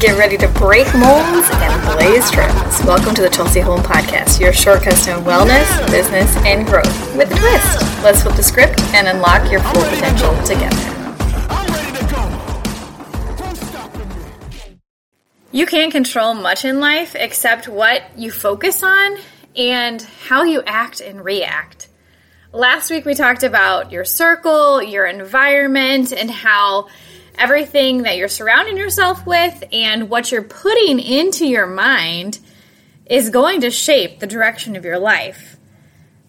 Get ready to break molds and blaze trails. Welcome to the Chelsey Holm Podcast, your shortcuts to wellness, business, and growth with a twist. Let's flip the script and unlock your full potential together. You can't control much in life except what you focus on and how you act and react. Last week we talked about your circle, your environment, and how everything that you're surrounding yourself with and what you're putting into your mind is going to shape the direction of your life.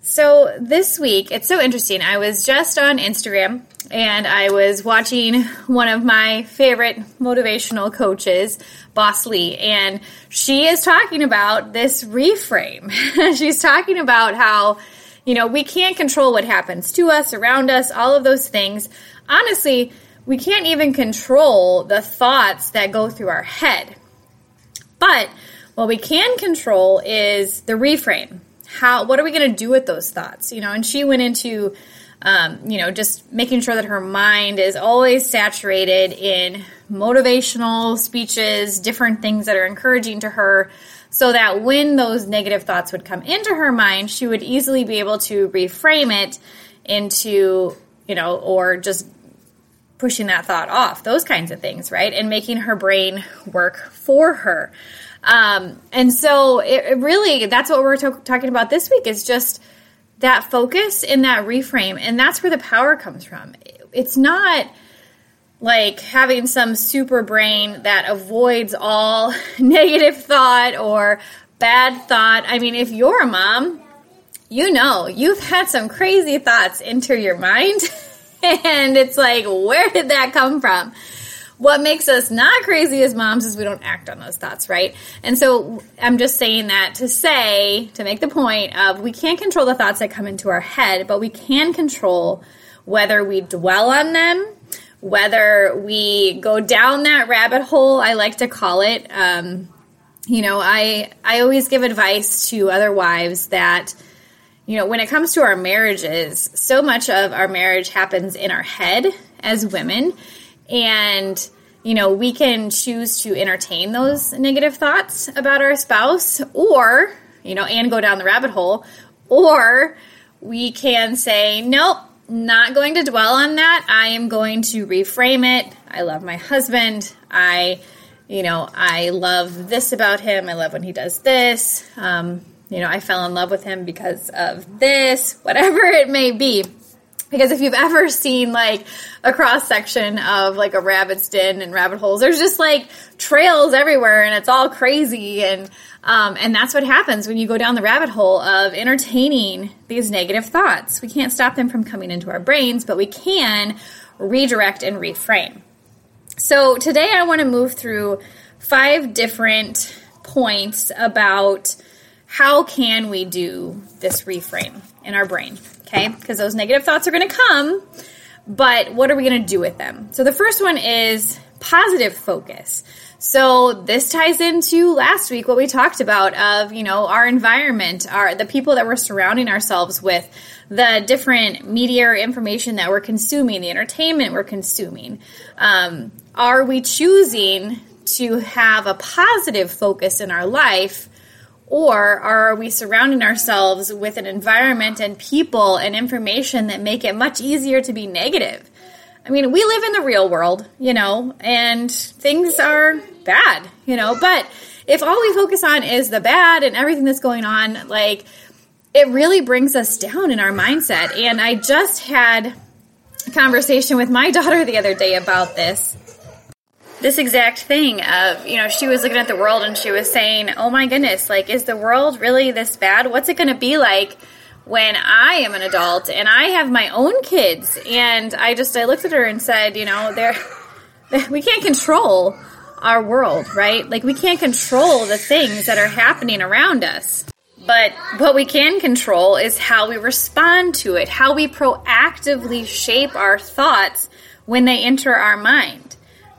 So, this week, it's so interesting. I was just on Instagram and I was watching one of my favorite motivational coaches, Boss Lee, and she is talking about this reframe. She's talking about how you know, we can't control what happens to us, around us, all of those things. Honestly, we can't even control the thoughts that go through our head. But what we can control is the reframe. How, what are we going to do with those thoughts? You know, and she went into, um, you know, just making sure that her mind is always saturated in motivational speeches, different things that are encouraging to her, so that when those negative thoughts would come into her mind, she would easily be able to reframe it into, you know, or just pushing that thought off, those kinds of things, right? And making her brain work for her. Um, and so it, it, really, that's what we're to- talking about this week is just that focus and that reframe. And that's where the power comes from. It's not like having some super brain that avoids all negative thought or bad thought. I mean, if you're a mom, you know, you've had some crazy thoughts enter your mind. and it's like, where did that come from? What makes us not crazy as moms is we don't act on those thoughts, right? And so I'm just saying that to say, to make the point of we can't control the thoughts that come into our head, but we can control whether we dwell on them whether we go down that rabbit hole, I like to call it. Um, you know, I I always give advice to other wives that you know, when it comes to our marriages, so much of our marriage happens in our head as women and you know, we can choose to entertain those negative thoughts about our spouse or, you know, and go down the rabbit hole, or we can say, nope, not going to dwell on that. I am going to reframe it. I love my husband. I, you know, I love this about him. I love when he does this. Um, you know, I fell in love with him because of this, whatever it may be. Because if you've ever seen like a cross section of like a rabbit's den and rabbit holes, there's just like trails everywhere and it's all crazy. And, um, and that's what happens when you go down the rabbit hole of entertaining these negative thoughts. We can't stop them from coming into our brains, but we can redirect and reframe. So today I want to move through five different points about how can we do this reframe in our brain okay? Because those negative thoughts are going to come, but what are we going to do with them? So the first one is positive focus. So this ties into last week what we talked about of, you know, our environment, our the people that we're surrounding ourselves with, the different media or information that we're consuming, the entertainment we're consuming. Um, are we choosing to have a positive focus in our life or are we surrounding ourselves with an environment and people and information that make it much easier to be negative? I mean, we live in the real world, you know, and things are bad, you know, but if all we focus on is the bad and everything that's going on, like, it really brings us down in our mindset. And I just had a conversation with my daughter the other day about this this exact thing of, you know, she was looking at the world and she was saying, oh my goodness, like, is the world really this bad? What's it going to be like when I am an adult and I have my own kids? And I just, I looked at her and said, you know, there, we can't control our world, right? Like, we can't control the things that are happening around us. But what we can control is how we respond to it, how we proactively shape our thoughts when they enter our mind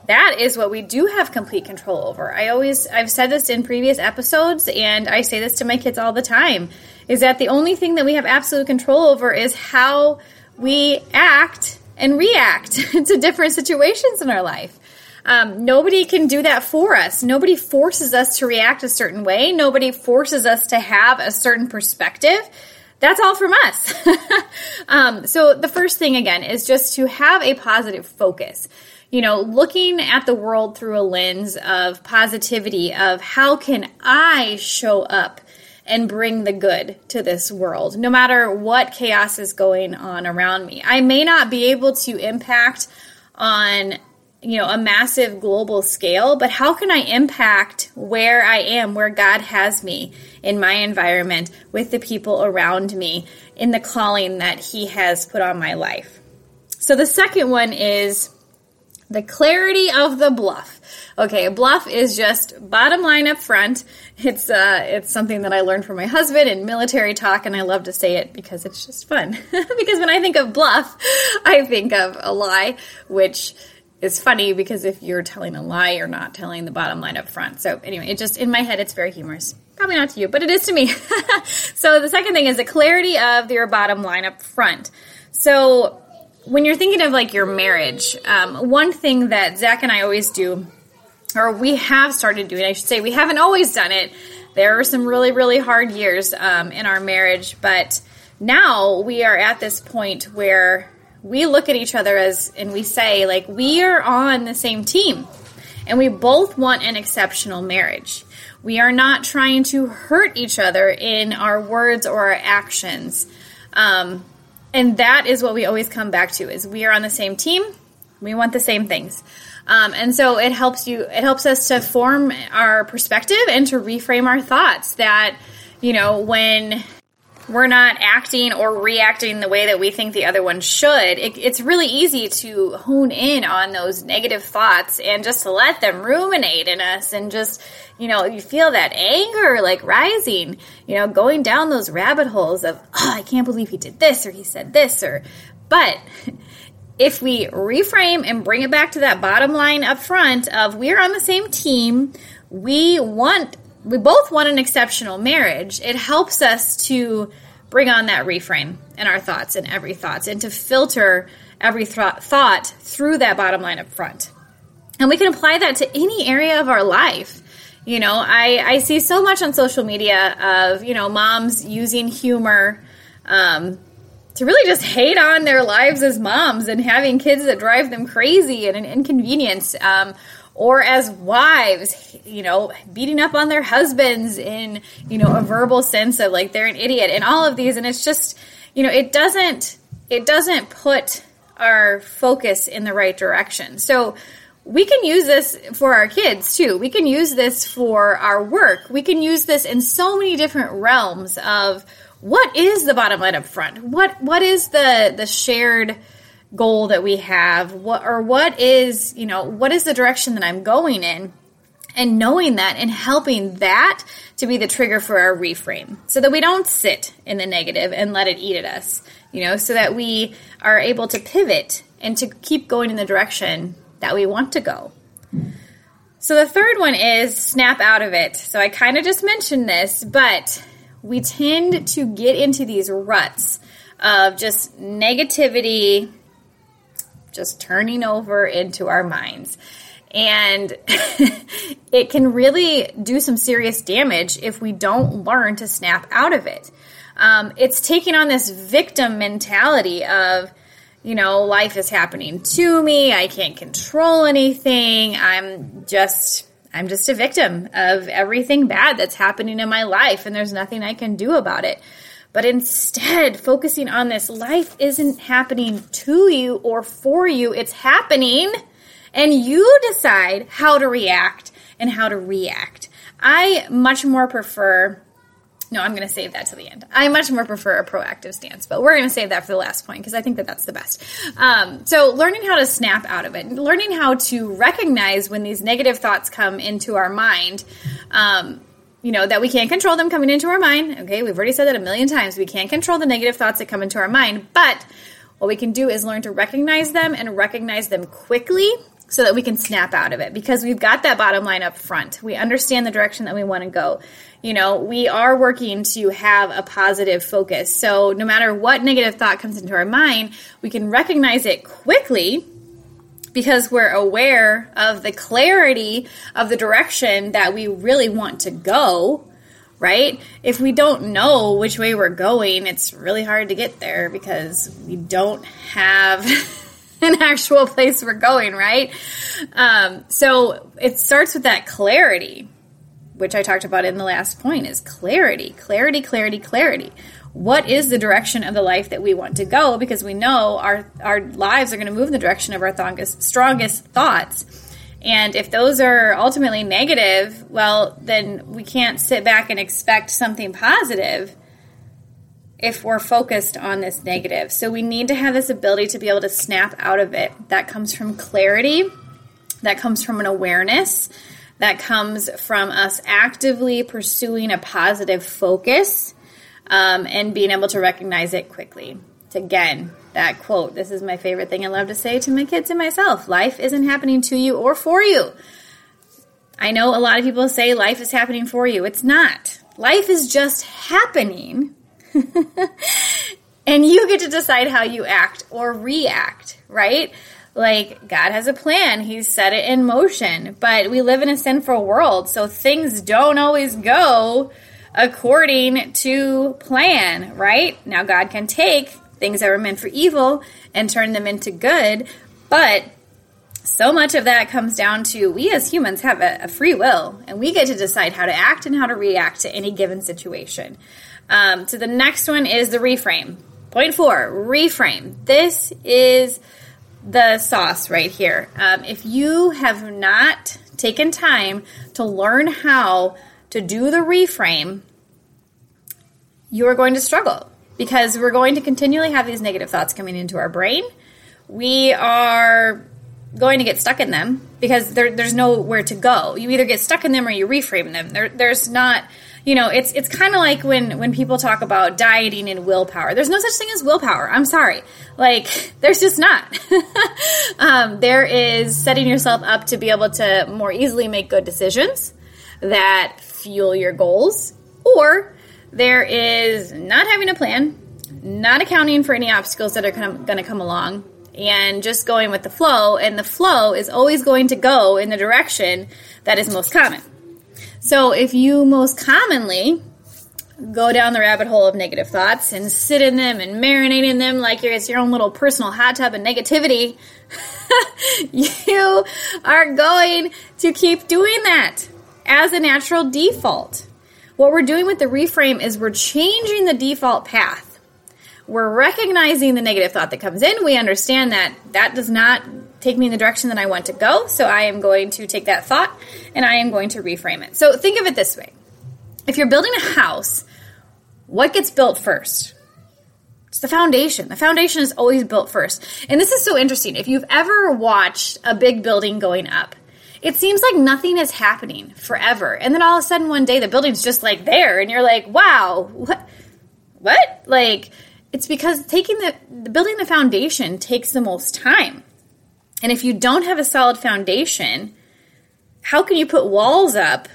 that is what we do have complete control over. I always, I've said this in previous episodes, and I say this to my kids all the time is that the only thing that we have absolute control over is how we act and react to different situations in our life. Um, nobody can do that for us. Nobody forces us to react a certain way. Nobody forces us to have a certain perspective. That's all from us. um, so the first thing again is just to have a positive focus. You know, looking at the world through a lens of positivity, of how can I show up and bring the good to this world, no matter what chaos is going on around me. I may not be able to impact on you know a massive global scale but how can i impact where i am where god has me in my environment with the people around me in the calling that he has put on my life so the second one is the clarity of the bluff Okay, a bluff is just bottom line up front. It's uh, it's something that I learned from my husband in military talk, and I love to say it because it's just fun. because when I think of bluff, I think of a lie, which is funny because if you're telling a lie, you're not telling the bottom line up front. So anyway, it just in my head, it's very humorous. Probably not to you, but it is to me. so the second thing is the clarity of your bottom line up front. So when you're thinking of like your marriage, um, one thing that Zach and I always do or we have started doing, I should say, we haven't always done it. There were some really, really hard years um, in our marriage, but now we are at this point where we look at each other as, and we say, like, we are on the same team and we both want an exceptional marriage. We are not trying to hurt each other in our words or our actions. Um, and that is what we always come back to is we are on the same team. We want the same things. Um, and so it helps you, it helps us to form our perspective and to reframe our thoughts that, you know, when we're not acting or reacting the way that we think the other one should, it, it's really easy to hone in on those negative thoughts and just let them ruminate in us and just, you know, you feel that anger like rising, you know, going down those rabbit holes of, oh, I can't believe he did this or he said this or, but if we reframe and bring it back to that bottom line up front of we're on the same team, we want we both want an exceptional marriage. It helps us to bring on that reframe in our thoughts and every thoughts and to filter every th- thought through that bottom line up front. And we can apply that to any area of our life. You know, I, I see so much on social media of, you know, moms using humor um, to really just hate on their lives as moms and having kids that drive them crazy and an inconvenience. Um, or as wives, you know, beating up on their husbands in, you know, a verbal sense of like they're an idiot and all of these. And it's just, you know, it doesn't, it doesn't put our focus in the right direction. So we can use this for our kids too. We can use this for our work. We can use this in so many different realms of what is the bottom line up front? What what is the the shared goal that we have? What or what is, you know, what is the direction that I'm going in? And knowing that and helping that to be the trigger for our reframe so that we don't sit in the negative and let it eat at us, you know, so that we are able to pivot and to keep going in the direction that we want to go. So the third one is snap out of it. So I kind of just mentioned this, but we tend to get into these ruts of just negativity just turning over into our minds. And it can really do some serious damage if we don't learn to snap out of it. Um, it's taking on this victim mentality of, you know, life is happening to me. I can't control anything. I'm just I'm just a victim of everything bad that's happening in my life, and there's nothing I can do about it. But instead, focusing on this, life isn't happening to you or for you, it's happening, and you decide how to react and how to react. I much more prefer no, I'm going to save that to the end. I much more prefer a proactive stance, but we're going to save that for the last point because I think that that's the best. Um, so, learning how to snap out of it, learning how to recognize when these negative thoughts come into our mind. Um, you know, that we can't control them coming into our mind. Okay, we've already said that a million times. We can't control the negative thoughts that come into our mind, but what we can do is learn to recognize them and recognize them quickly so that we can snap out of it because we've got that bottom line up front. We understand the direction that we want to go. You know, we are working to have a positive focus. So no matter what negative thought comes into our mind, we can recognize it quickly because we're aware of the clarity of the direction that we really want to go, right? If we don't know which way we're going, it's really hard to get there because we don't have an actual place we're going, right? Um, so it starts with that clarity, which I talked about in the last point is clarity, clarity, clarity, clarity. What is the direction of the life that we want to go? Because we know our, our lives are going to move in the direction of our strongest, strongest thoughts. And if those are ultimately negative, well, then we can't sit back and expect something positive if we're focused on this negative. So we need to have this ability to be able to snap out of it. That comes from clarity, that comes from an awareness, that comes from us actively pursuing a positive focus um, and being able to recognize it quickly. It's again, that quote. This is my favorite thing I love to say to my kids and myself. Life isn't happening to you or for you. I know a lot of people say life is happening for you. It's not. Life is just happening. and you get to decide how you act or react, right? Like, God has a plan, He's set it in motion. But we live in a sinful world, so things don't always go according to plan, right? Now, God can take things that were meant for evil and turn them into good. But so much of that comes down to we as humans have a, a, free will and we get to decide how to act and how to react to any given situation. Um, so the next one is the reframe. Point four, reframe. This is the sauce right here. Um, if you have not taken time to learn how to do the reframe, you are going to struggle because we're going to continually have these negative thoughts coming into our brain. We are going to get stuck in them because there, there's nowhere to go. You either get stuck in them or you reframe them. There, there's not, you know, it's it's kind of like when when people talk about dieting and willpower. There's no such thing as willpower. I'm sorry, like there's just not. um, there is setting yourself up to be able to more easily make good decisions that fuel your goals, or there is not having a plan, not accounting for any obstacles that are going to come along, and just going with the flow. And the flow is always going to go in the direction that is most common. So if you most commonly go down the rabbit hole of negative thoughts and sit in them and marinate in them like it's your own little personal hot tub of negativity, you are going to keep doing that as a natural default. What we're doing with the reframe is we're changing the default path. We're recognizing the negative thought that comes in. We understand that that does not take me in the direction that I want to go. So I am going to take that thought and I am going to reframe it. So think of it this way if you're building a house, what gets built first? It's the foundation. The foundation is always built first. And this is so interesting. If you've ever watched a big building going up, it seems like nothing is happening forever. And then all of a sudden one day the building's just like there and you're like, wow, what? What? Like, it's because taking the, the building the foundation takes the most time. And if you don't have a solid foundation, how can you put walls up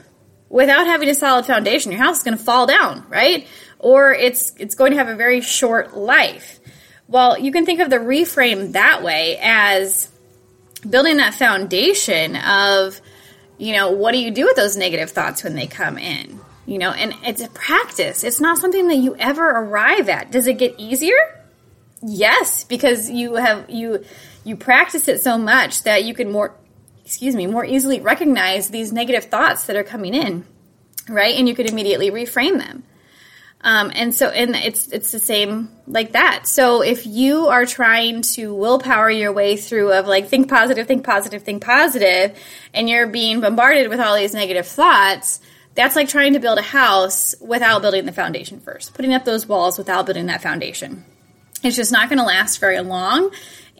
without having a solid foundation? Your house is going to fall down, right? Or it's it's going to have a very short life. Well, you can think of the reframe that way as building that foundation of, you know, what do you do with those negative thoughts when they come in? You know, and it's a practice. It's not something that you ever arrive at. Does it get easier? Yes, because you have you you practice it so much that you can more excuse me, more easily recognize these negative thoughts that are coming in, right? And you could immediately reframe them. Um, and so, and it's it's the same like that. So if you are trying to willpower your way through of like think positive, think positive, think positive, and you're being bombarded with all these negative thoughts, that's like trying to build a house without building the foundation first, putting up those walls without building that foundation. It's just not going to last very long,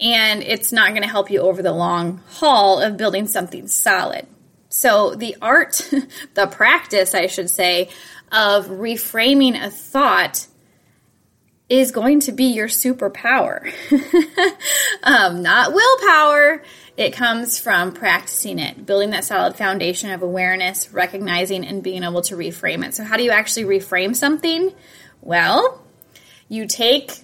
and it's not going to help you over the long haul of building something solid. So the art, the practice, I should say, of reframing a thought is going to be your superpower. um, not willpower. It comes from practicing it, building that solid foundation of awareness, recognizing, and being able to reframe it. So, how do you actually reframe something? Well, you take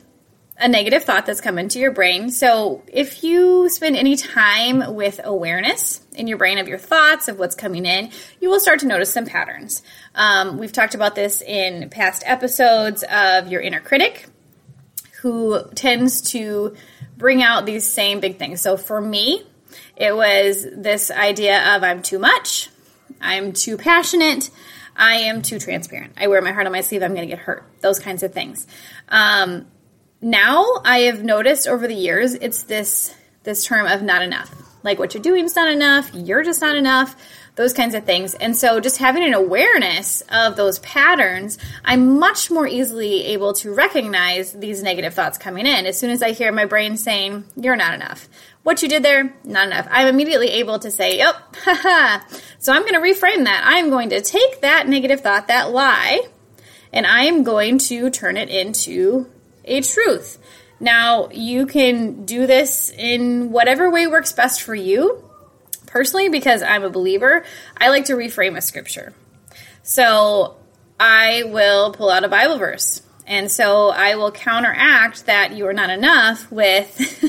a negative thought that's come into your brain. So, if you spend any time with awareness in your brain of your thoughts, of what's coming in, you will start to notice some patterns. Um, we've talked about this in past episodes of your inner critic, who tends to bring out these same big things. So, for me, it was this idea of I'm too much, I'm too passionate, I am too transparent. I wear my heart on my sleeve, I'm going to get hurt. Those kinds of things. Um, now I have noticed over the years it's this this term of not enough. Like what you're doing is not enough, you're just not enough, those kinds of things. And so just having an awareness of those patterns, I'm much more easily able to recognize these negative thoughts coming in. As soon as I hear my brain saying, You're not enough. What you did there, not enough. I'm immediately able to say, Yep, haha. So I'm going to reframe that. I'm going to take that negative thought, that lie, and I am going to turn it into a truth. Now, you can do this in whatever way works best for you. Personally, because I'm a believer, I like to reframe a scripture. So I will pull out a Bible verse. And so I will counteract that you are not enough with,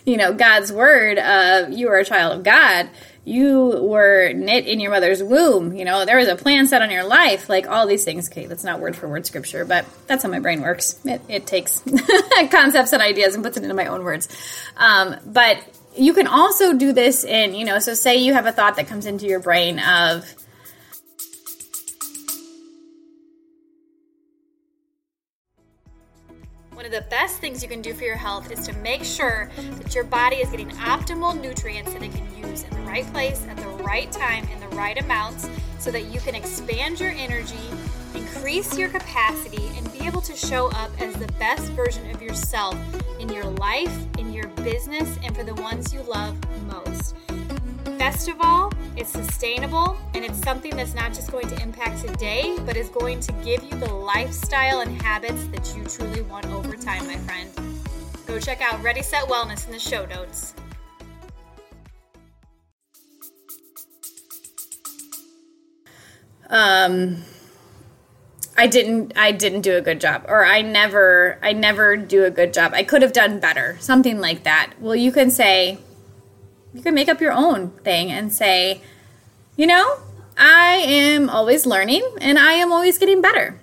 you know, God's word of you are a child of God you were knit in your mother's womb. You know, there was a plan set on your life, like all these things. Okay, that's not word for word scripture, but that's how my brain works. It, it takes concepts and ideas and puts it into my own words. Um, but you can also do this in, you know, so say you have a thought that comes into your brain of, One of the best things you can do for your health is to make sure that your body is getting optimal nutrients that it can use in the right place at the right time in the right amounts so that you can expand your energy, increase your capacity, and be able to show up as the best version of yourself in your life, in your business, and for the ones you love most. Best of all, it's sustainable and it's something that's not just going to impact today, but is going to give you the lifestyle and habits that you truly want over time, my friend. Go check out Ready Set Wellness in the show notes. Um, I didn't I didn't do a good job or I never I never do a good job. I could have done better. Something like that. Well, you can say you can make up your own thing and say, you know, I am always learning and I am always getting better.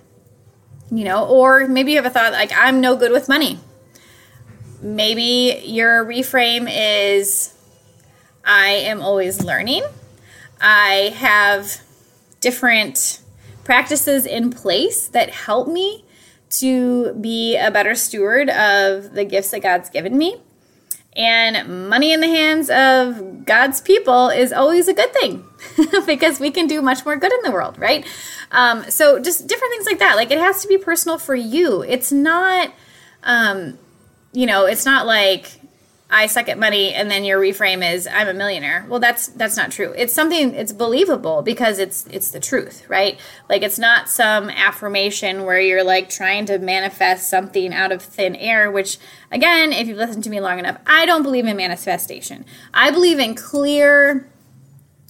You know, or maybe you have a thought like, I'm no good with money. Maybe your reframe is, I am always learning. I have different practices in place that help me to be a better steward of the gifts that God's given me. And money in the hands of God's people is always a good thing because we can do much more good in the world, right? Um, so just different things like that. Like it has to be personal for you. It's not, um, you know, it's not like I suck at money and then your reframe is I'm a millionaire. Well, that's that's not true. It's something it's believable because it's it's the truth, right? Like it's not some affirmation where you're like trying to manifest something out of thin air, which again, if you've listened to me long enough, I don't believe in manifestation. I believe in clear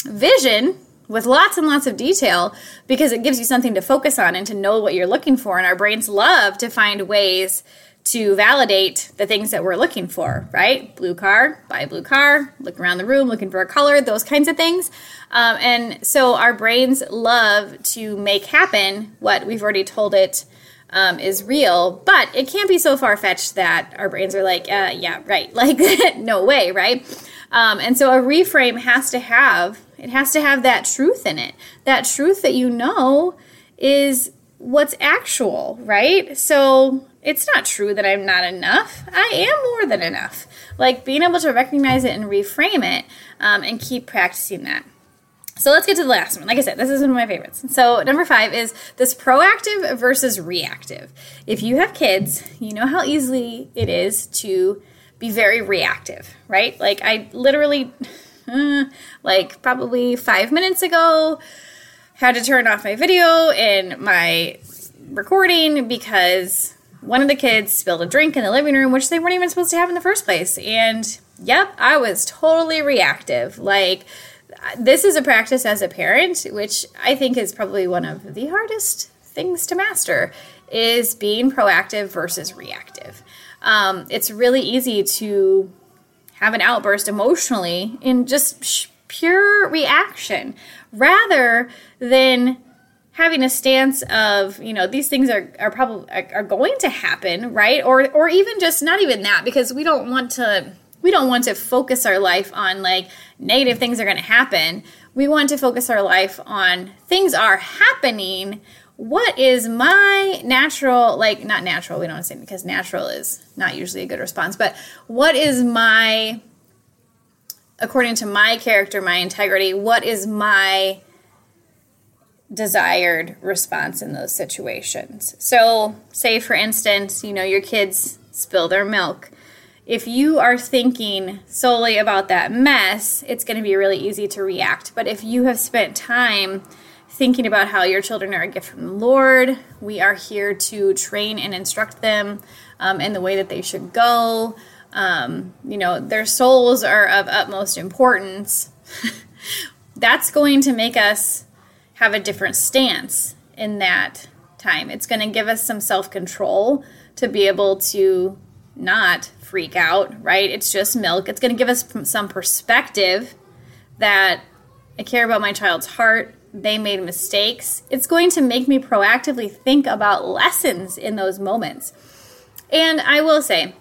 vision with lots and lots of detail because it gives you something to focus on and to know what you're looking for and our brains love to find ways to validate the things that we're looking for, right? Blue car, buy a blue car, look around the room looking for a color, those kinds of things. Um, and so our brains love to make happen what we've already told it um, is real, but it can't be so far fetched that our brains are like, uh, yeah, right, like no way, right? Um, and so a reframe has to have it has to have that truth in it, that truth that you know is what's actual, right? So it's not true that I'm not enough. I am more than enough. Like being able to recognize it and reframe it um, and keep practicing that. So let's get to the last one. Like I said, this is one of my favorites. So, number five is this proactive versus reactive. If you have kids, you know how easily it is to be very reactive, right? Like, I literally, like, probably five minutes ago, had to turn off my video and my recording because one of the kids spilled a drink in the living room, which they weren't even supposed to have in the first place. And yep, I was totally reactive. Like, this is a practice as a parent, which I think is probably one of the hardest things to master, is being proactive versus reactive. um, it's really easy to have an outburst emotionally in just pure reaction rather than having a stance of you know these things are, are probably are going to happen right? Or or even just not even that because we don't want to we don't want to focus our life on like negative things are going to happen. We want to focus our life on things are happening. What is my natural like not natural we don't want to say because natural is not usually a good response but what is my according to my character my integrity what is my desired response in those situations. So, say for instance, you know, your kids spill their milk. If you are thinking solely about that mess, it's going to be really easy to react. But if you have spent time thinking about how your children are a gift from the Lord, we are here to train and instruct them um, in the way that they should go. Um, you know, their souls are of utmost importance. That's going to make us have a different stance in that time. It's going to give us some self control to be able to not freak out, right? It's just milk. It's going to give us some perspective that I care about my child's heart. They made mistakes. It's going to make me proactively think about lessons in those moments. And I will say,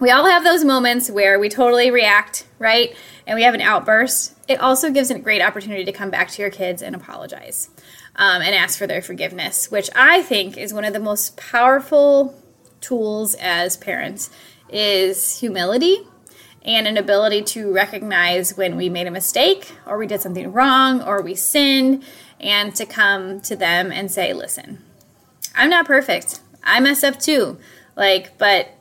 we all have those moments where we totally react, right? And we have an outburst. It also gives a great opportunity to come back to your kids and apologize um, and ask for their forgiveness, which I think is one of the most powerful tools as parents is humility and an ability to recognize when we made a mistake or we did something wrong or we sinned and to come to them and say, "Listen, I'm not perfect. I mess up too." Like, but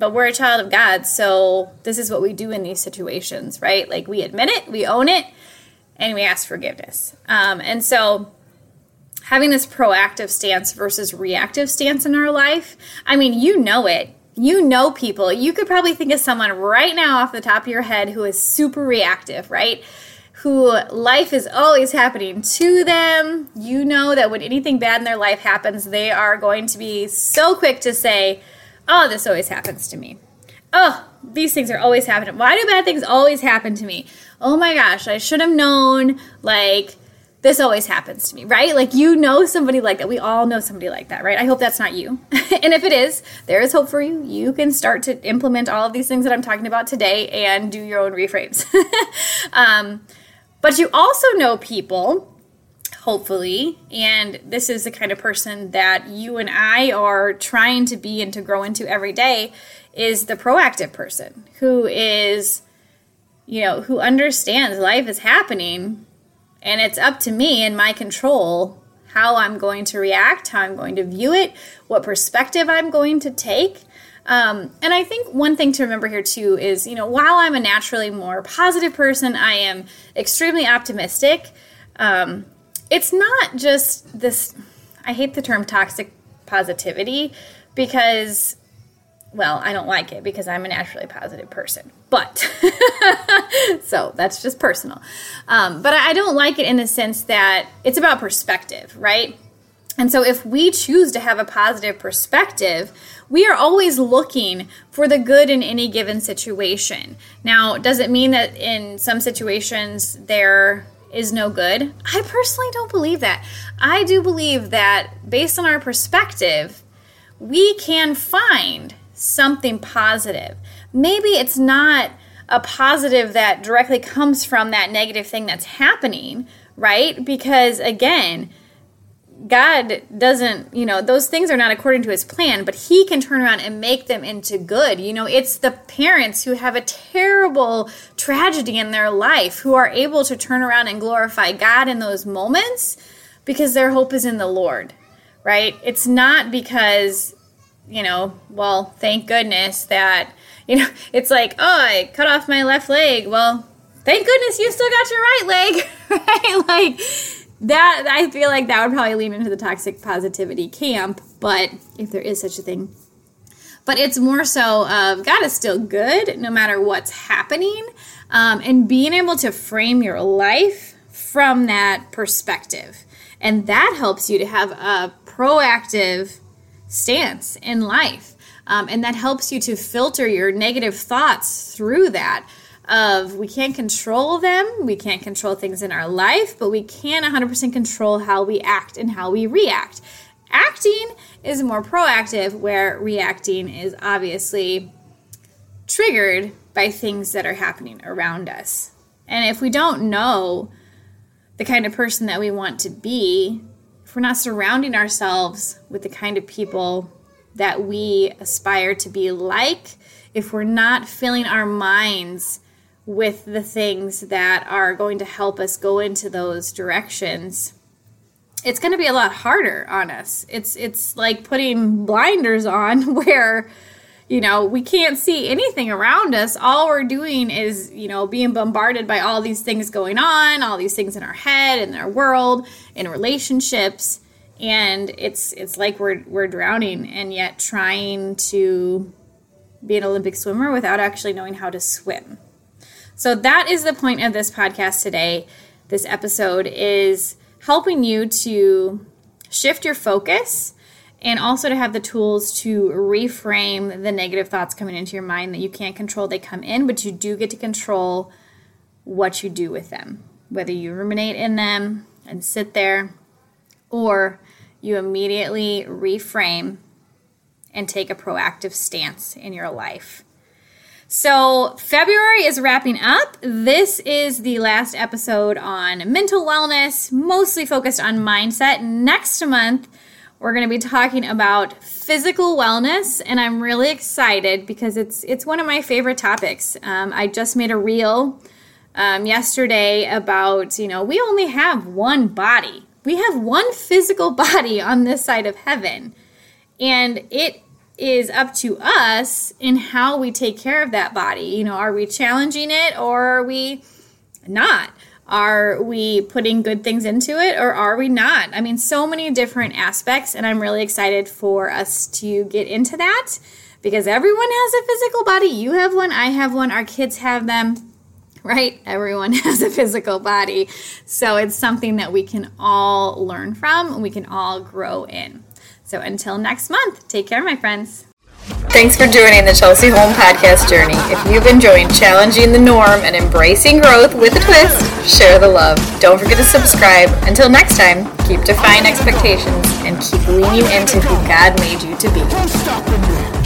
but we're a child of God, so this is what we do in these situations, right? Like we admit it, we own it, and we ask forgiveness. Um, and so having this proactive stance versus reactive stance in our life, I mean, you know it. You know people. You could probably think of someone right now off the top of your head who is super reactive, right? Who life is always happening to them. You know that when anything bad in their life happens, they are going to be so quick to say, Oh, this always happens to me. Oh, these things are always happening. Why do bad things always happen to me? Oh my gosh, I should have known. Like, this always happens to me, right? Like, you know somebody like that. We all know somebody like that, right? I hope that's not you. and if it is, there is hope for you. You can start to implement all of these things that I'm talking about today and do your own reframes. um, but you also know people hopefully. And this is the kind of person that you and I are trying to be and to grow into every day is the proactive person who is, you know, who understands life is happening and it's up to me and my control how I'm going to react, how I'm going to view it, what perspective I'm going to take. Um, and I think one thing to remember here too is, you know, while I'm a naturally more positive person, I am extremely optimistic. Um, it's not just this I hate the term toxic positivity because well, I don't like it because I'm a naturally positive person. But so that's just personal. Um, but I don't like it in the sense that it's about perspective, right? And so if we choose to have a positive perspective, we are always looking for the good in any given situation. Now, does it mean that in some situations there is no good. I personally don't believe that. I do believe that based on our perspective, we can find something positive. Maybe it's not a positive that directly comes from that negative thing that's happening, right? Because again, God doesn't, you know, those things are not according to his plan, but he can turn around and make them into good. You know, it's the parents who have a terrible tragedy in their life who are able to turn around and glorify God in those moments because their hope is in the Lord, right? It's not because, you know, well, thank goodness that, you know, it's like, oh, I cut off my left leg. Well, thank goodness you still got your right leg, right? Like, that I feel like that would probably lean into the toxic positivity camp, but if there is such a thing. But it's more so of God is still good no matter what's happening, um, and being able to frame your life from that perspective. And that helps you to have a proactive stance in life. Um, and that helps you to filter your negative thoughts through that of we can't control them we can't control things in our life but we can 100% control how we act and how we react. Acting is more proactive where reacting is obviously triggered by things that are happening around us. And if we don't know the kind of person that we want to be if we're not surrounding ourselves with the kind of people that we aspire to be like if we're not filling our minds with the things that are going to help us go into those directions it's going to be a lot harder on us. It's it's like putting blinders on where you know we can't see anything around us. All we're doing is you know being bombarded by all these things going on all these things in our head in our world in relationships. And it's it's like we're we're drowning and yet trying to be an olympic swimmer without actually knowing how to swim so that is the point of this podcast today. This episode is helping you to shift your focus and also to have the tools to reframe the negative thoughts coming into your mind that you can't control. They come in, but you do get to control what you do with them. Whether you ruminate in them and sit there, or you immediately reframe and take a proactive stance in your life. So, February is wrapping up. This is the last episode on mental wellness, mostly focused on mindset. Next month, we're going to be talking about physical wellness, and I'm really excited because it's it's one of my favorite topics. Um, I just made a reel um, yesterday about you know we only have one body, we have one physical body on this side of heaven, and it is up to us in how we take care of that body. You know, are we challenging it or are we not? Are we putting good things into it or are we not? I mean, so many different aspects, and I'm really excited for us to get into that because everyone has a physical body. You have one, I have one, our kids have them, right? Everyone has a physical body. So it's something that we can all learn from, and we can all grow in. So until next month, take care, my friends. Thanks for joining the Chelsey Holm Podcast journey. If you've enjoyed challenging the norm and embracing growth with a twist, share the love. Don't forget to subscribe. Until next time, keep defying expectations and keep leaning into who God made you to be.